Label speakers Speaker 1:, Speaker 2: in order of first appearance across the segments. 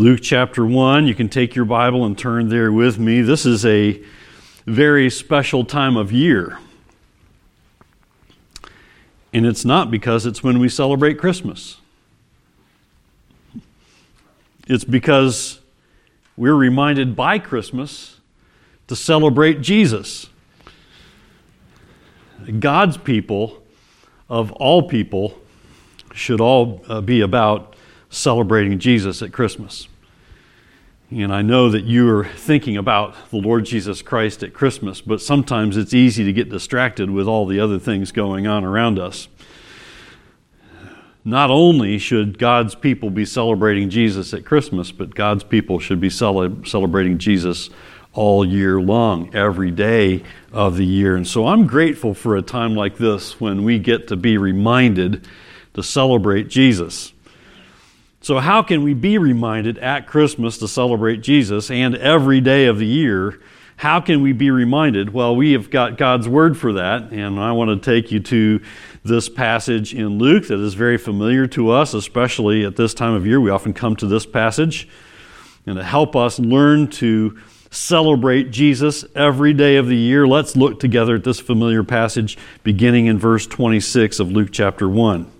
Speaker 1: Luke chapter 1, you can take your Bible and turn there with me. This is a very special time of year. And it's not because it's when we celebrate Christmas. It's because we're reminded by Christmas to celebrate Jesus. God's people, of all people, should all uh, be about celebrating Jesus at Christmas. And I know that you are thinking about the Lord Jesus Christ at Christmas, but sometimes it's easy to get distracted with all the other things going on around us. Not only should God's people be celebrating Jesus at Christmas, but God's people should be cele- celebrating Jesus all year long, every day of the year. And so I'm grateful for a time like this when we get to be reminded to celebrate Jesus. So, how can we be reminded at Christmas to celebrate Jesus and every day of the year? How can we be reminded? Well, we have got God's word for that, and I want to take you to this passage in Luke that is very familiar to us, especially at this time of year. We often come to this passage and to help us learn to celebrate Jesus every day of the year. Let's look together at this familiar passage beginning in verse 26 of Luke chapter 1.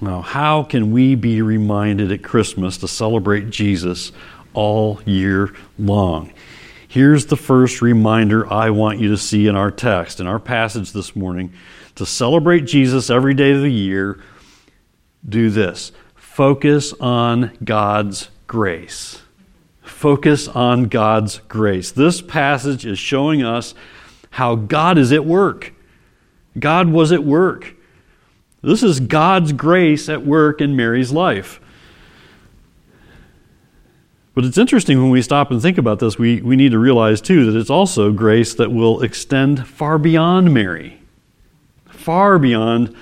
Speaker 1: Now, how can we be reminded at Christmas to celebrate Jesus all year long? Here's the first reminder I want you to see in our text, in our passage this morning. To celebrate Jesus every day of the year, do this focus on God's grace. Focus on God's grace. This passage is showing us how God is at work. God was at work. This is God's grace at work in Mary's life. But it's interesting when we stop and think about this, we, we need to realize too that it's also grace that will extend far beyond Mary, far beyond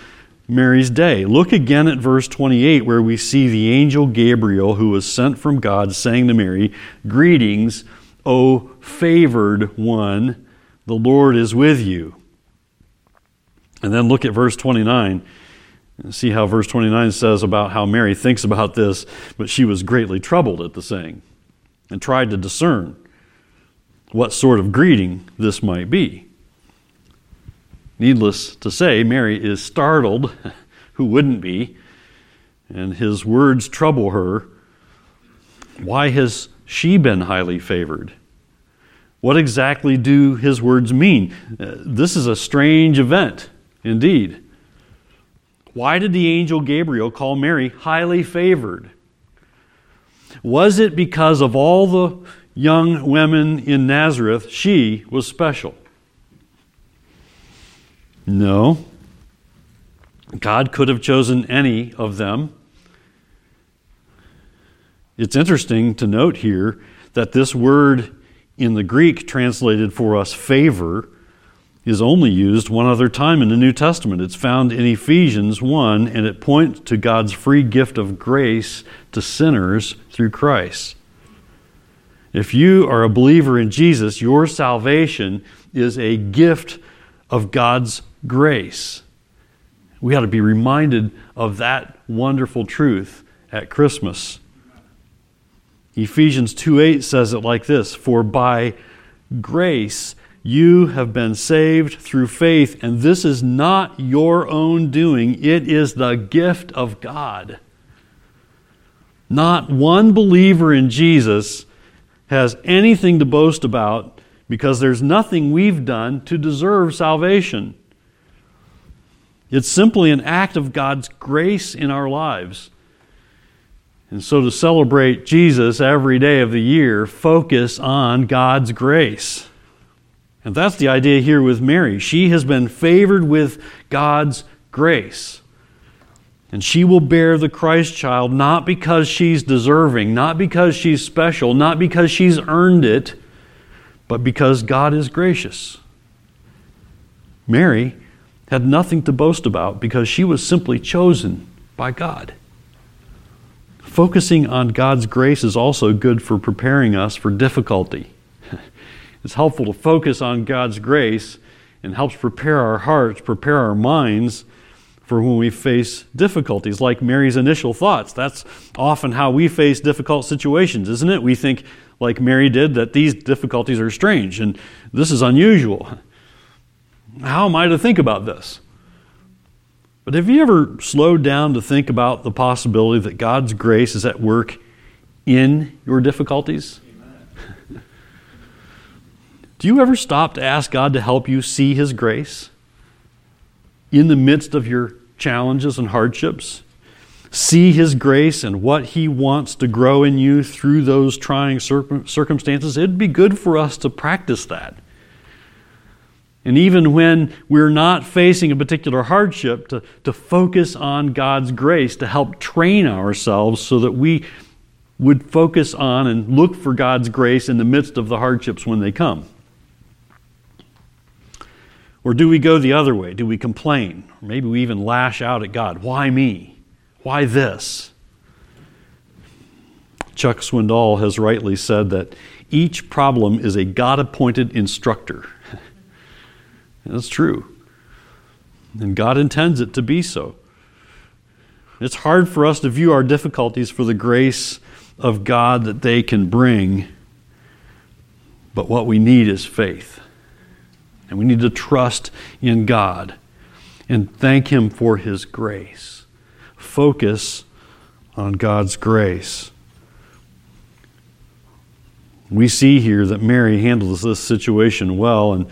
Speaker 1: Mary's day. Look again at verse 28, where we see the angel Gabriel, who was sent from God, saying to Mary, Greetings, O favored one, the Lord is with you. And then look at verse 29. See how verse 29 says about how Mary thinks about this, but she was greatly troubled at the saying and tried to discern what sort of greeting this might be. Needless to say, Mary is startled. Who wouldn't be? And his words trouble her. Why has she been highly favored? What exactly do his words mean? Uh, this is a strange event, indeed. Why did the angel Gabriel call Mary highly favored? Was it because of all the young women in Nazareth, she was special? No. God could have chosen any of them. It's interesting to note here that this word in the Greek translated for us favor is only used one other time in the New Testament. It's found in Ephesians 1, and it points to God's free gift of grace to sinners through Christ. If you are a believer in Jesus, your salvation is a gift of God's grace. We ought to be reminded of that wonderful truth at Christmas. Ephesians 2 8 says it like this For by grace you have been saved through faith, and this is not your own doing, it is the gift of God. Not one believer in Jesus has anything to boast about because there's nothing we've done to deserve salvation. It's simply an act of God's grace in our lives. And so, to celebrate Jesus every day of the year, focus on God's grace. And that's the idea here with Mary. She has been favored with God's grace. And she will bear the Christ child not because she's deserving, not because she's special, not because she's earned it, but because God is gracious. Mary had nothing to boast about because she was simply chosen by God. Focusing on God's grace is also good for preparing us for difficulty. It's helpful to focus on God's grace and helps prepare our hearts, prepare our minds for when we face difficulties, like Mary's initial thoughts. That's often how we face difficult situations, isn't it? We think, like Mary did, that these difficulties are strange and this is unusual. How am I to think about this? But have you ever slowed down to think about the possibility that God's grace is at work in your difficulties? Do you ever stop to ask God to help you see His grace in the midst of your challenges and hardships? See His grace and what He wants to grow in you through those trying circumstances? It'd be good for us to practice that. And even when we're not facing a particular hardship, to, to focus on God's grace to help train ourselves so that we would focus on and look for God's grace in the midst of the hardships when they come. Or do we go the other way? Do we complain? Or maybe we even lash out at God. Why me? Why this? Chuck Swindoll has rightly said that each problem is a God appointed instructor. That's true. And God intends it to be so. It's hard for us to view our difficulties for the grace of God that they can bring, but what we need is faith. And we need to trust in God and thank Him for His grace. Focus on God's grace. We see here that Mary handles this situation well, and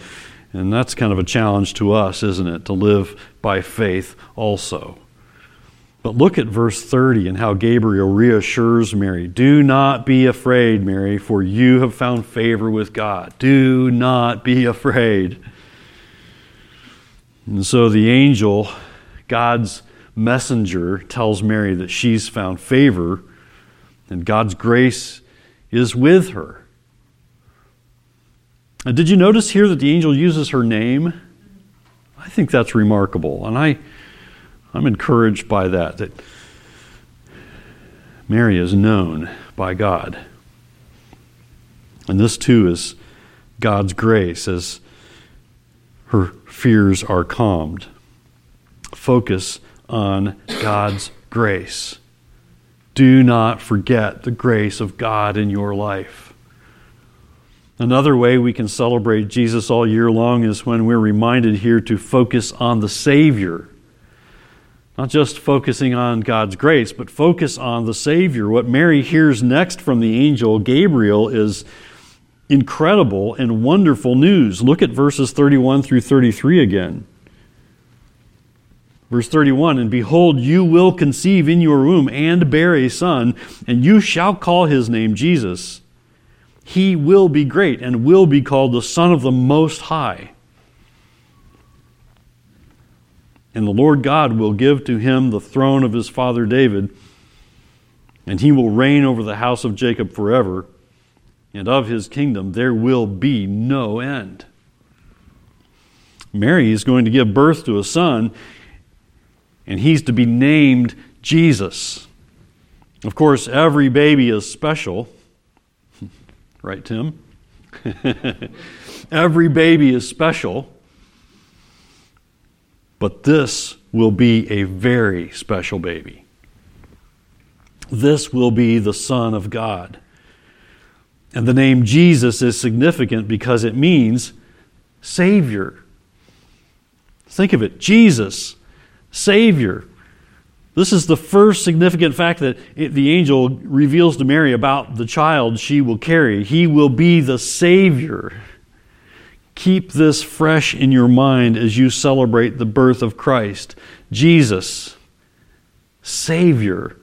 Speaker 1: and that's kind of a challenge to us, isn't it? To live by faith also. But look at verse 30 and how Gabriel reassures Mary Do not be afraid, Mary, for you have found favor with God. Do not be afraid. And so the angel, God's messenger, tells Mary that she's found favor and God's grace is with her. Now, did you notice here that the angel uses her name? I think that's remarkable, and I, I'm encouraged by that, that Mary is known by God. And this too is God's grace as her fears are calmed. Focus on God's grace. Do not forget the grace of God in your life. Another way we can celebrate Jesus all year long is when we're reminded here to focus on the Savior. Not just focusing on God's grace, but focus on the Savior. What Mary hears next from the angel Gabriel is incredible and wonderful news. Look at verses 31 through 33 again. Verse 31 And behold, you will conceive in your womb and bear a son, and you shall call his name Jesus he will be great and will be called the Son of the Most High. And the Lord God will give to him the throne of his father David, and he will reign over the house of Jacob forever, and of his kingdom there will be no end. Mary is going to give birth to a son, and he's to be named Jesus. Of course, every baby is special. right, Tim? every baby is special. But this will be a very special baby. This will be the Son of God. And the name Jesus is significant because it means Savior. Think of it Jesus, Savior. This is the first significant fact that the angel reveals to Mary about the child she will carry. He will be the Savior. Keep this fresh in your mind as you celebrate the birth of Christ. Jesus, Savior.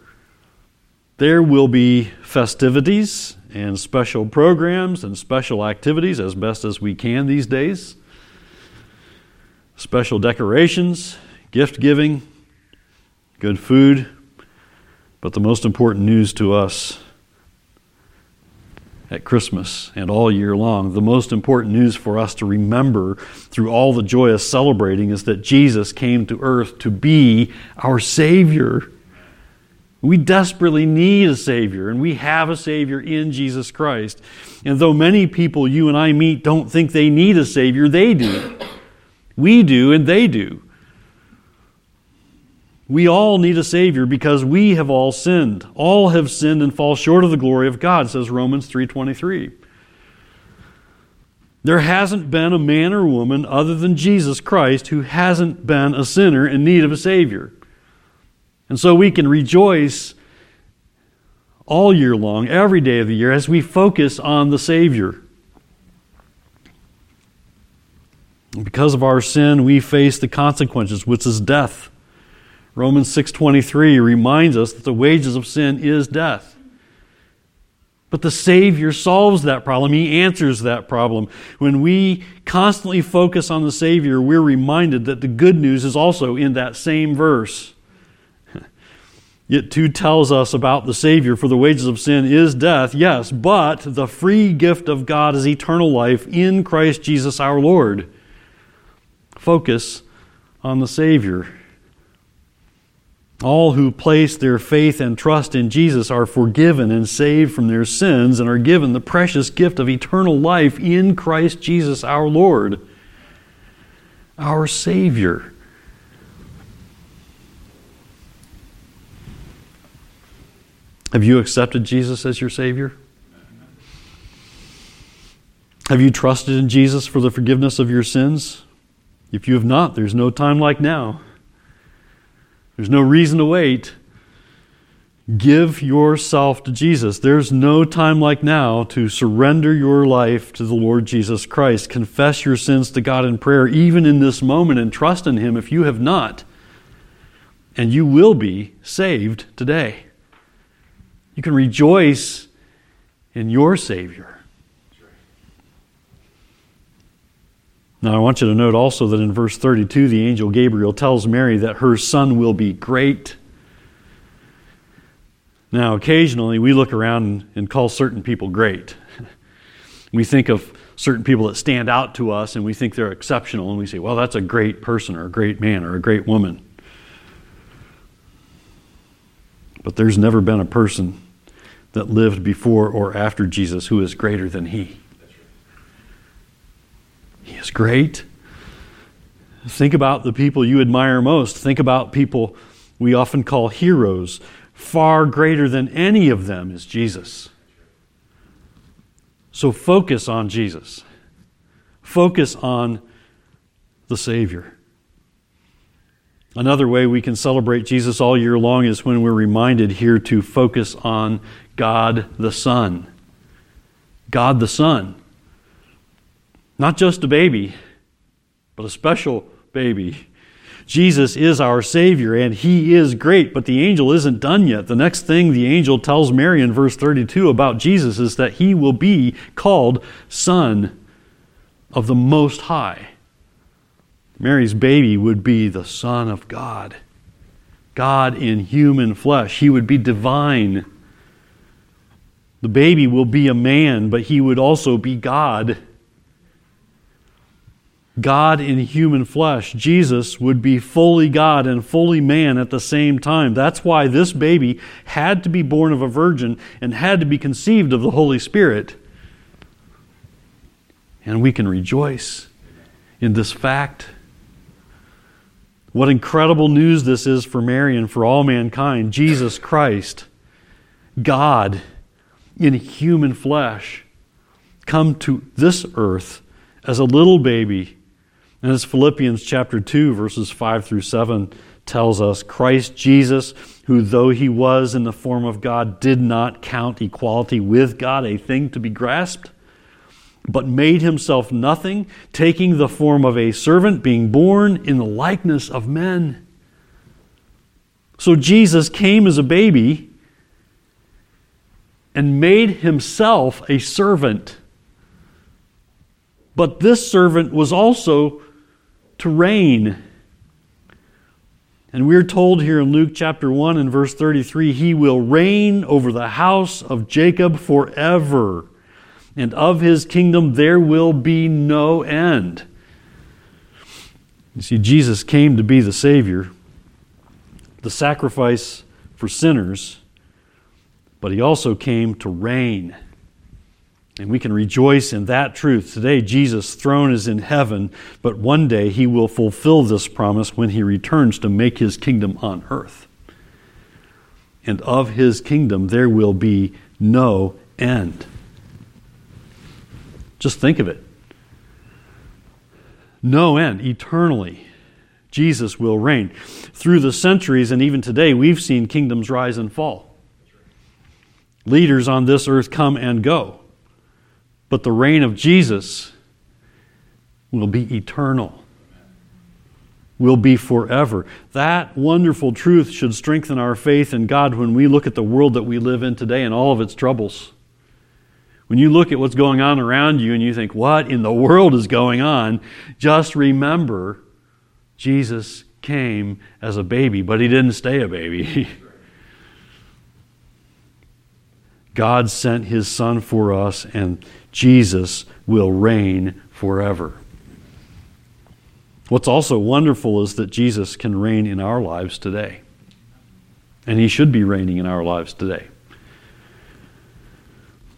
Speaker 1: There will be festivities and special programs and special activities as best as we can these days. Special decorations, gift giving, good food. But the most important news to us at Christmas and all year long. The most important news for us to remember through all the joyous celebrating is that Jesus came to earth to be our Savior. We desperately need a Savior, and we have a Savior in Jesus Christ. And though many people you and I meet don't think they need a Savior, they do. We do, and they do. We all need a Savior because we have all sinned. All have sinned and fall short of the glory of God, says Romans 3.23. There hasn't been a man or woman other than Jesus Christ who hasn't been a sinner in need of a Savior. And so we can rejoice all year long, every day of the year, as we focus on the Savior. Because of our sin, we face the consequences, which is death. Romans 6:23 reminds us that the wages of sin is death. But the Savior solves that problem. He answers that problem. When we constantly focus on the Savior, we're reminded that the good news is also in that same verse. It too tells us about the Savior, for the wages of sin is death, yes, but the free gift of God is eternal life in Christ Jesus our Lord. Focus on the Savior. All who place their faith and trust in Jesus are forgiven and saved from their sins and are given the precious gift of eternal life in Christ Jesus our Lord, our Savior. Have you accepted Jesus as your Savior? Have you trusted in Jesus for the forgiveness of your sins? If you have not, there's no time like now. There's no reason to wait. Give yourself to Jesus. There's no time like now to surrender your life to the Lord Jesus Christ. Confess your sins to God in prayer, even in this moment, and trust in Him if you have not. And you will be saved today. You can rejoice in your Savior. Now, I want you to note also that in verse 32, the angel Gabriel tells Mary that her son will be great. Now, occasionally we look around and call certain people great. We think of certain people that stand out to us and we think they're exceptional, and we say, well, that's a great person or a great man or a great woman. But there's never been a person that lived before or after Jesus who is greater than he. He is great. Think about the people you admire most. Think about people we often call heroes. Far greater than any of them is Jesus. So focus on Jesus. Focus on the Savior. Another way we can celebrate Jesus all year long is when we're reminded here to focus on God the Son. God the Son. Not just a baby, but a special baby. Jesus is our Savior and He is great, but the angel isn't done yet. The next thing the angel tells Mary in verse 32 about Jesus is that He will be called Son of the Most High. Mary's baby would be the Son of God. God in human flesh. He would be divine. The baby will be a man, but he would also be God. God in human flesh. Jesus would be fully God and fully man at the same time. That's why this baby had to be born of a virgin and had to be conceived of the Holy Spirit. And we can rejoice in this fact. What incredible news this is for Mary and for all mankind. Jesus Christ, God in human flesh, come to this earth as a little baby and as Philippians chapter 2, verses 5 through 7 tells us, Christ Jesus, who though he was in the form of God, did not count equality with God a thing to be grasped, but made himself nothing, taking the form of a servant, being born in the likeness of men. So Jesus came as a baby and made himself a servant. But this servant was also to reign. And we're told here in Luke chapter 1 and verse 33 He will reign over the house of Jacob forever, and of his kingdom there will be no end. You see, Jesus came to be the Savior, the sacrifice for sinners, but he also came to reign. And we can rejoice in that truth. Today, Jesus' throne is in heaven, but one day he will fulfill this promise when he returns to make his kingdom on earth. And of his kingdom, there will be no end. Just think of it. No end, eternally. Jesus will reign. Through the centuries and even today, we've seen kingdoms rise and fall. Leaders on this earth come and go. But the reign of Jesus will be eternal, will be forever. That wonderful truth should strengthen our faith in God when we look at the world that we live in today and all of its troubles. When you look at what's going on around you and you think, what in the world is going on? Just remember Jesus came as a baby, but he didn't stay a baby. God sent his son for us, and Jesus will reign forever. What's also wonderful is that Jesus can reign in our lives today. And he should be reigning in our lives today.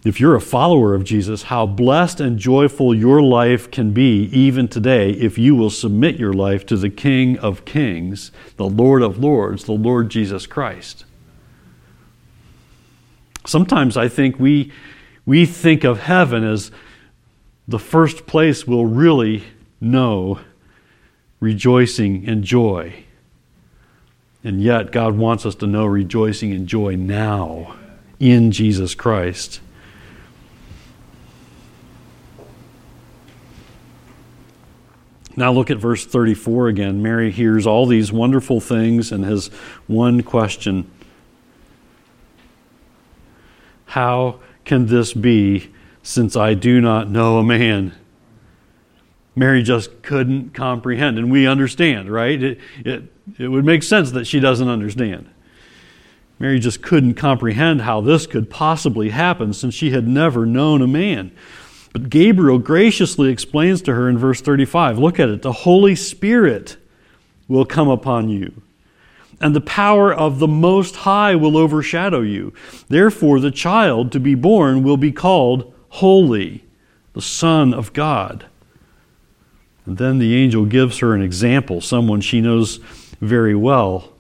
Speaker 1: If you're a follower of Jesus, how blessed and joyful your life can be even today if you will submit your life to the King of Kings, the Lord of Lords, the Lord Jesus Christ. Sometimes I think we, we think of heaven as the first place we'll really know rejoicing and joy. And yet, God wants us to know rejoicing and joy now in Jesus Christ. Now, look at verse 34 again. Mary hears all these wonderful things and has one question how can this be since I do not know a man? Mary just couldn't comprehend. And we understand, right? It, it, it would make sense that she doesn't understand. Mary just couldn't comprehend how this could possibly happen since she had never known a man. But Gabriel graciously explains to her in verse 35 look at it, the Holy Spirit will come upon you and the power of the Most High will overshadow you. Therefore, the child to be born will be called Holy, the Son of God. And then the angel gives her an example, someone she knows very well,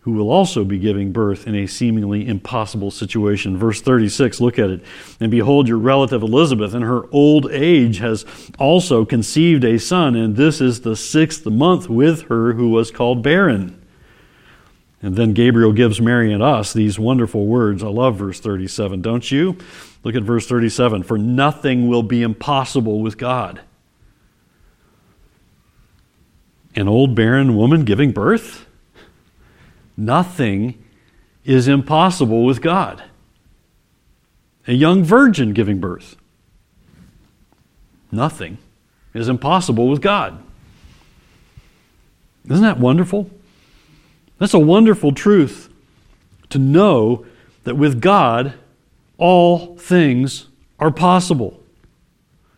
Speaker 1: who will also be giving birth in a seemingly impossible situation. Verse 36, look at it. And behold, your relative Elizabeth, in her old age, has also conceived a son, and this is the sixth month with her who was called barren. And then Gabriel gives Mary and us these wonderful words. I love verse 37, don't you? Look at verse 37 For nothing will be impossible with God. An old barren woman giving birth? Nothing is impossible with God. A young virgin giving birth? Nothing is impossible with God. Isn't that wonderful? That's a wonderful truth to know that with God, all things are possible.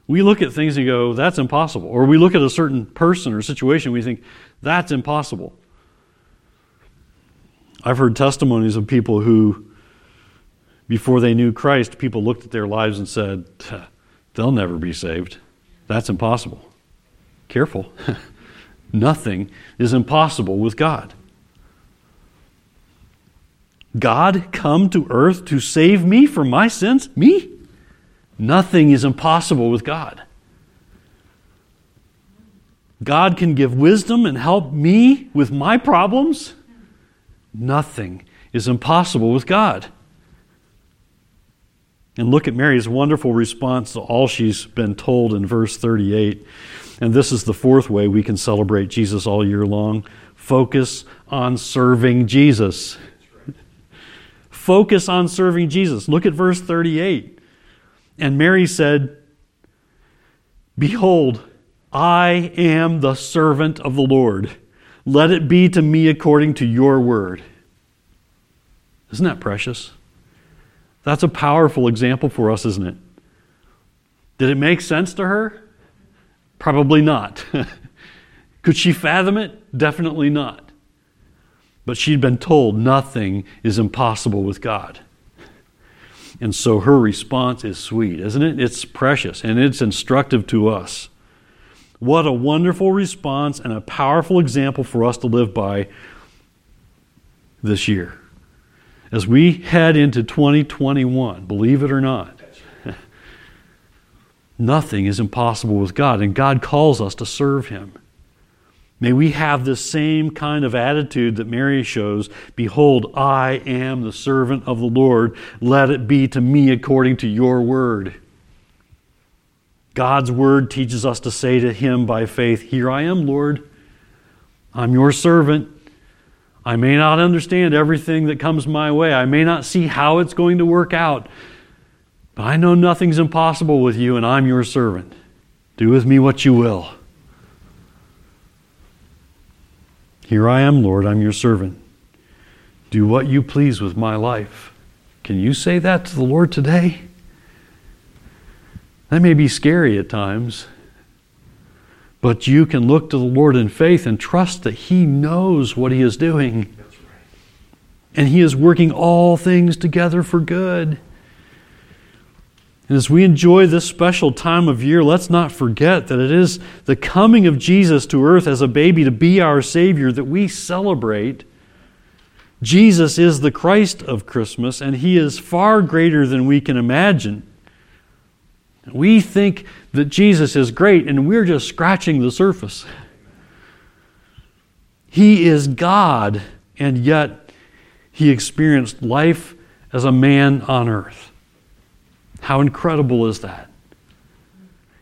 Speaker 1: We look at things and go, that's impossible. Or we look at a certain person or situation, we think, that's impossible. I've heard testimonies of people who, before they knew Christ, people looked at their lives and said, they'll never be saved. That's impossible. Careful. Nothing is impossible with God. God come to earth to save me from my sins? Me? Nothing is impossible with God. God can give wisdom and help me with my problems. Nothing is impossible with God. And look at Mary's wonderful response to all she's been told in verse 38. And this is the fourth way we can celebrate Jesus all year long focus on serving Jesus. Focus on serving Jesus. Look at verse 38. And Mary said, Behold, I am the servant of the Lord. Let it be to me according to your word. Isn't that precious? That's a powerful example for us, isn't it? Did it make sense to her? Probably not. Could she fathom it? Definitely not. But she'd been told nothing is impossible with God. And so her response is sweet, isn't it? It's precious and it's instructive to us. What a wonderful response and a powerful example for us to live by this year. As we head into 2021, believe it or not, nothing is impossible with God, and God calls us to serve Him. May we have this same kind of attitude that Mary shows Behold, I am the servant of the Lord. Let it be to me according to your word. God's word teaches us to say to Him by faith, Here I am, Lord. I'm your servant. I may not understand everything that comes my way. I may not see how it's going to work out. But I know nothing's impossible with you, and I'm your servant. Do with me what you will. Here I am, Lord, I'm your servant. Do what you please with my life. Can you say that to the Lord today? That may be scary at times, but you can look to the Lord in faith and trust that He knows what He is doing. And He is working all things together for good. And as we enjoy this special time of year, let's not forget that it is the coming of Jesus to earth as a baby to be our Savior that we celebrate. Jesus is the Christ of Christmas, and He is far greater than we can imagine. We think that Jesus is great, and we're just scratching the surface. He is God, and yet He experienced life as a man on earth. How incredible is that?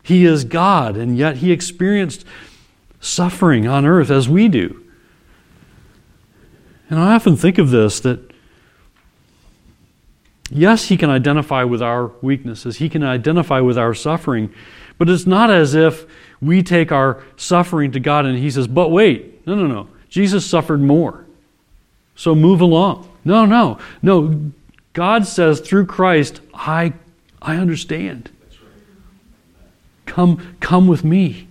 Speaker 1: He is God, and yet he experienced suffering on earth as we do. And I often think of this that, yes, he can identify with our weaknesses, he can identify with our suffering, but it's not as if we take our suffering to God and he says, but wait, no, no, no. Jesus suffered more. So move along. No, no, no. God says through Christ, I I understand. Come, come with me.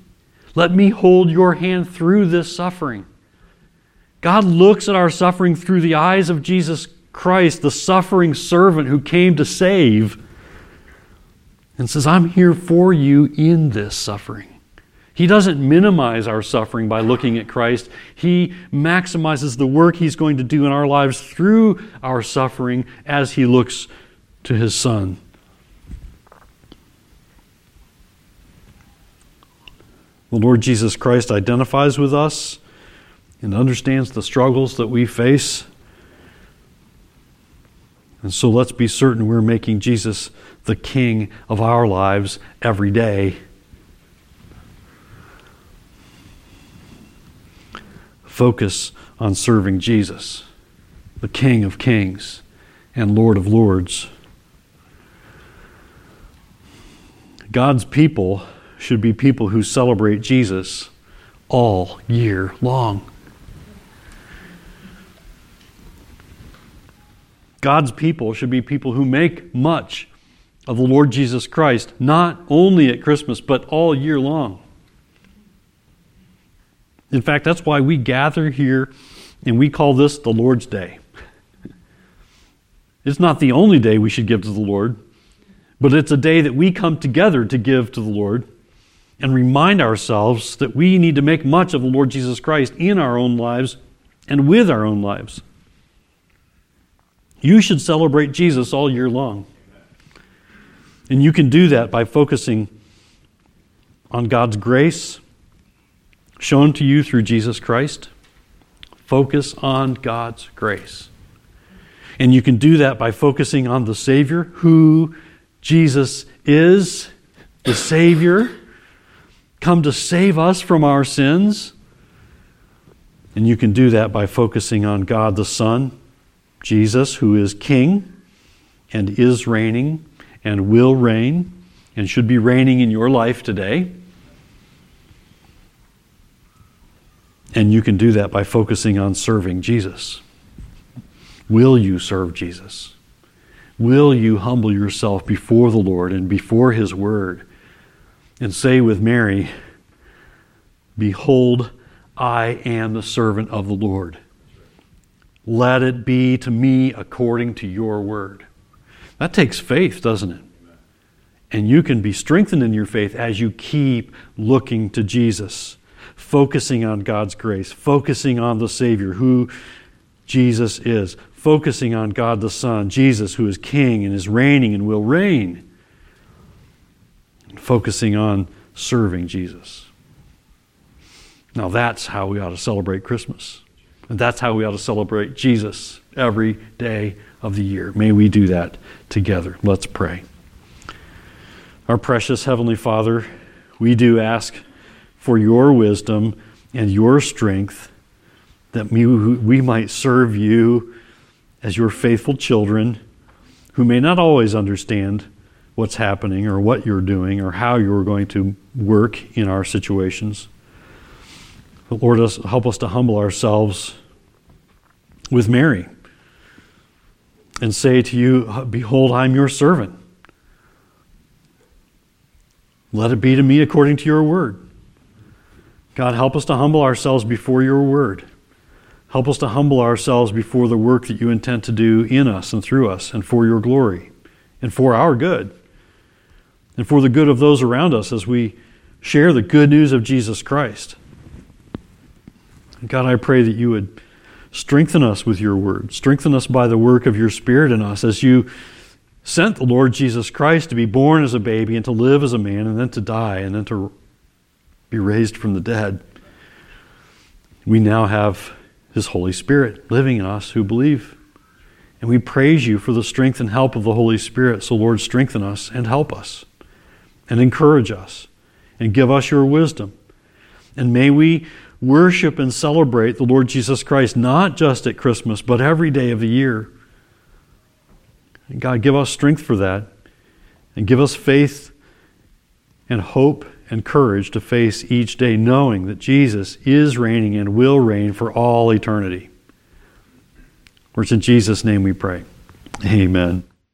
Speaker 1: Let me hold your hand through this suffering. God looks at our suffering through the eyes of Jesus Christ, the suffering servant who came to save, and says, I'm here for you in this suffering. He doesn't minimize our suffering by looking at Christ. He maximizes the work He's going to do in our lives through our suffering as He looks to His Son. The Lord Jesus Christ identifies with us and understands the struggles that we face. And so let's be certain we're making Jesus the King of our lives every day. Focus on serving Jesus, the King of Kings and Lord of Lords. God's people should be people who celebrate Jesus all year long. God's people should be people who make much of the Lord Jesus Christ, not only at Christmas, but all year long. In fact, that's why we gather here and we call this the Lord's Day. it's not the only day we should give to the Lord, but it's a day that we come together to give to the Lord and remind ourselves that we need to make much of the Lord Jesus Christ in our own lives and with our own lives. You should celebrate Jesus all year long. And you can do that by focusing on God's grace shown to you through Jesus Christ. Focus on God's grace. And you can do that by focusing on the Savior, who Jesus is, the Savior, come to save us from our sins. And you can do that by focusing on God the Son, Jesus, who is King and is reigning and will reign and should be reigning in your life today. And you can do that by focusing on serving Jesus. Will you serve Jesus? Will you humble yourself before the Lord and before His Word and say with Mary, Behold, I am the servant of the Lord. Let it be to me according to your word. That takes faith, doesn't it? And you can be strengthened in your faith as you keep looking to Jesus, focusing on God's grace, focusing on the Savior, who Jesus is, focusing on God the Son, Jesus, who is King and is reigning and will reign, focusing on serving Jesus. Now, that's how we ought to celebrate Christmas. And that's how we ought to celebrate Jesus every day of the year. May we do that together. Let's pray. Our precious Heavenly Father, we do ask for your wisdom and your strength that we, might serve you as your faithful children who may not always understand what's happening or what you're doing or how you're going to work in our situations. Lord, help us to humble ourselves with Mary and say to you, Behold, I'm your servant. Let it be to me according to your word. God, help us to humble ourselves before your word. Help us to humble ourselves before the work that you intend to do in us and through us and for your glory and for our good and for the good of those around us as we share the good news of Jesus Christ. God, I pray that you would strengthen us with your word, strengthen us by the work of your Spirit in us as you sent the Lord Jesus Christ to be born as a baby and to live as a man and then to die and then to be raised from the dead. We now have his Holy Spirit living in us who believe. And we praise you for the strength and help of the Holy Spirit. So, Lord, strengthen us and help us and encourage us and give us your wisdom. And may we worship and celebrate the Lord Jesus Christ not just at Christmas, but every day of the year. And God, give us strength for that and give us faith and hope and courage to face each day, knowing that Jesus is reigning and will reign for all eternity. For it's in Jesus' name we pray. Amen.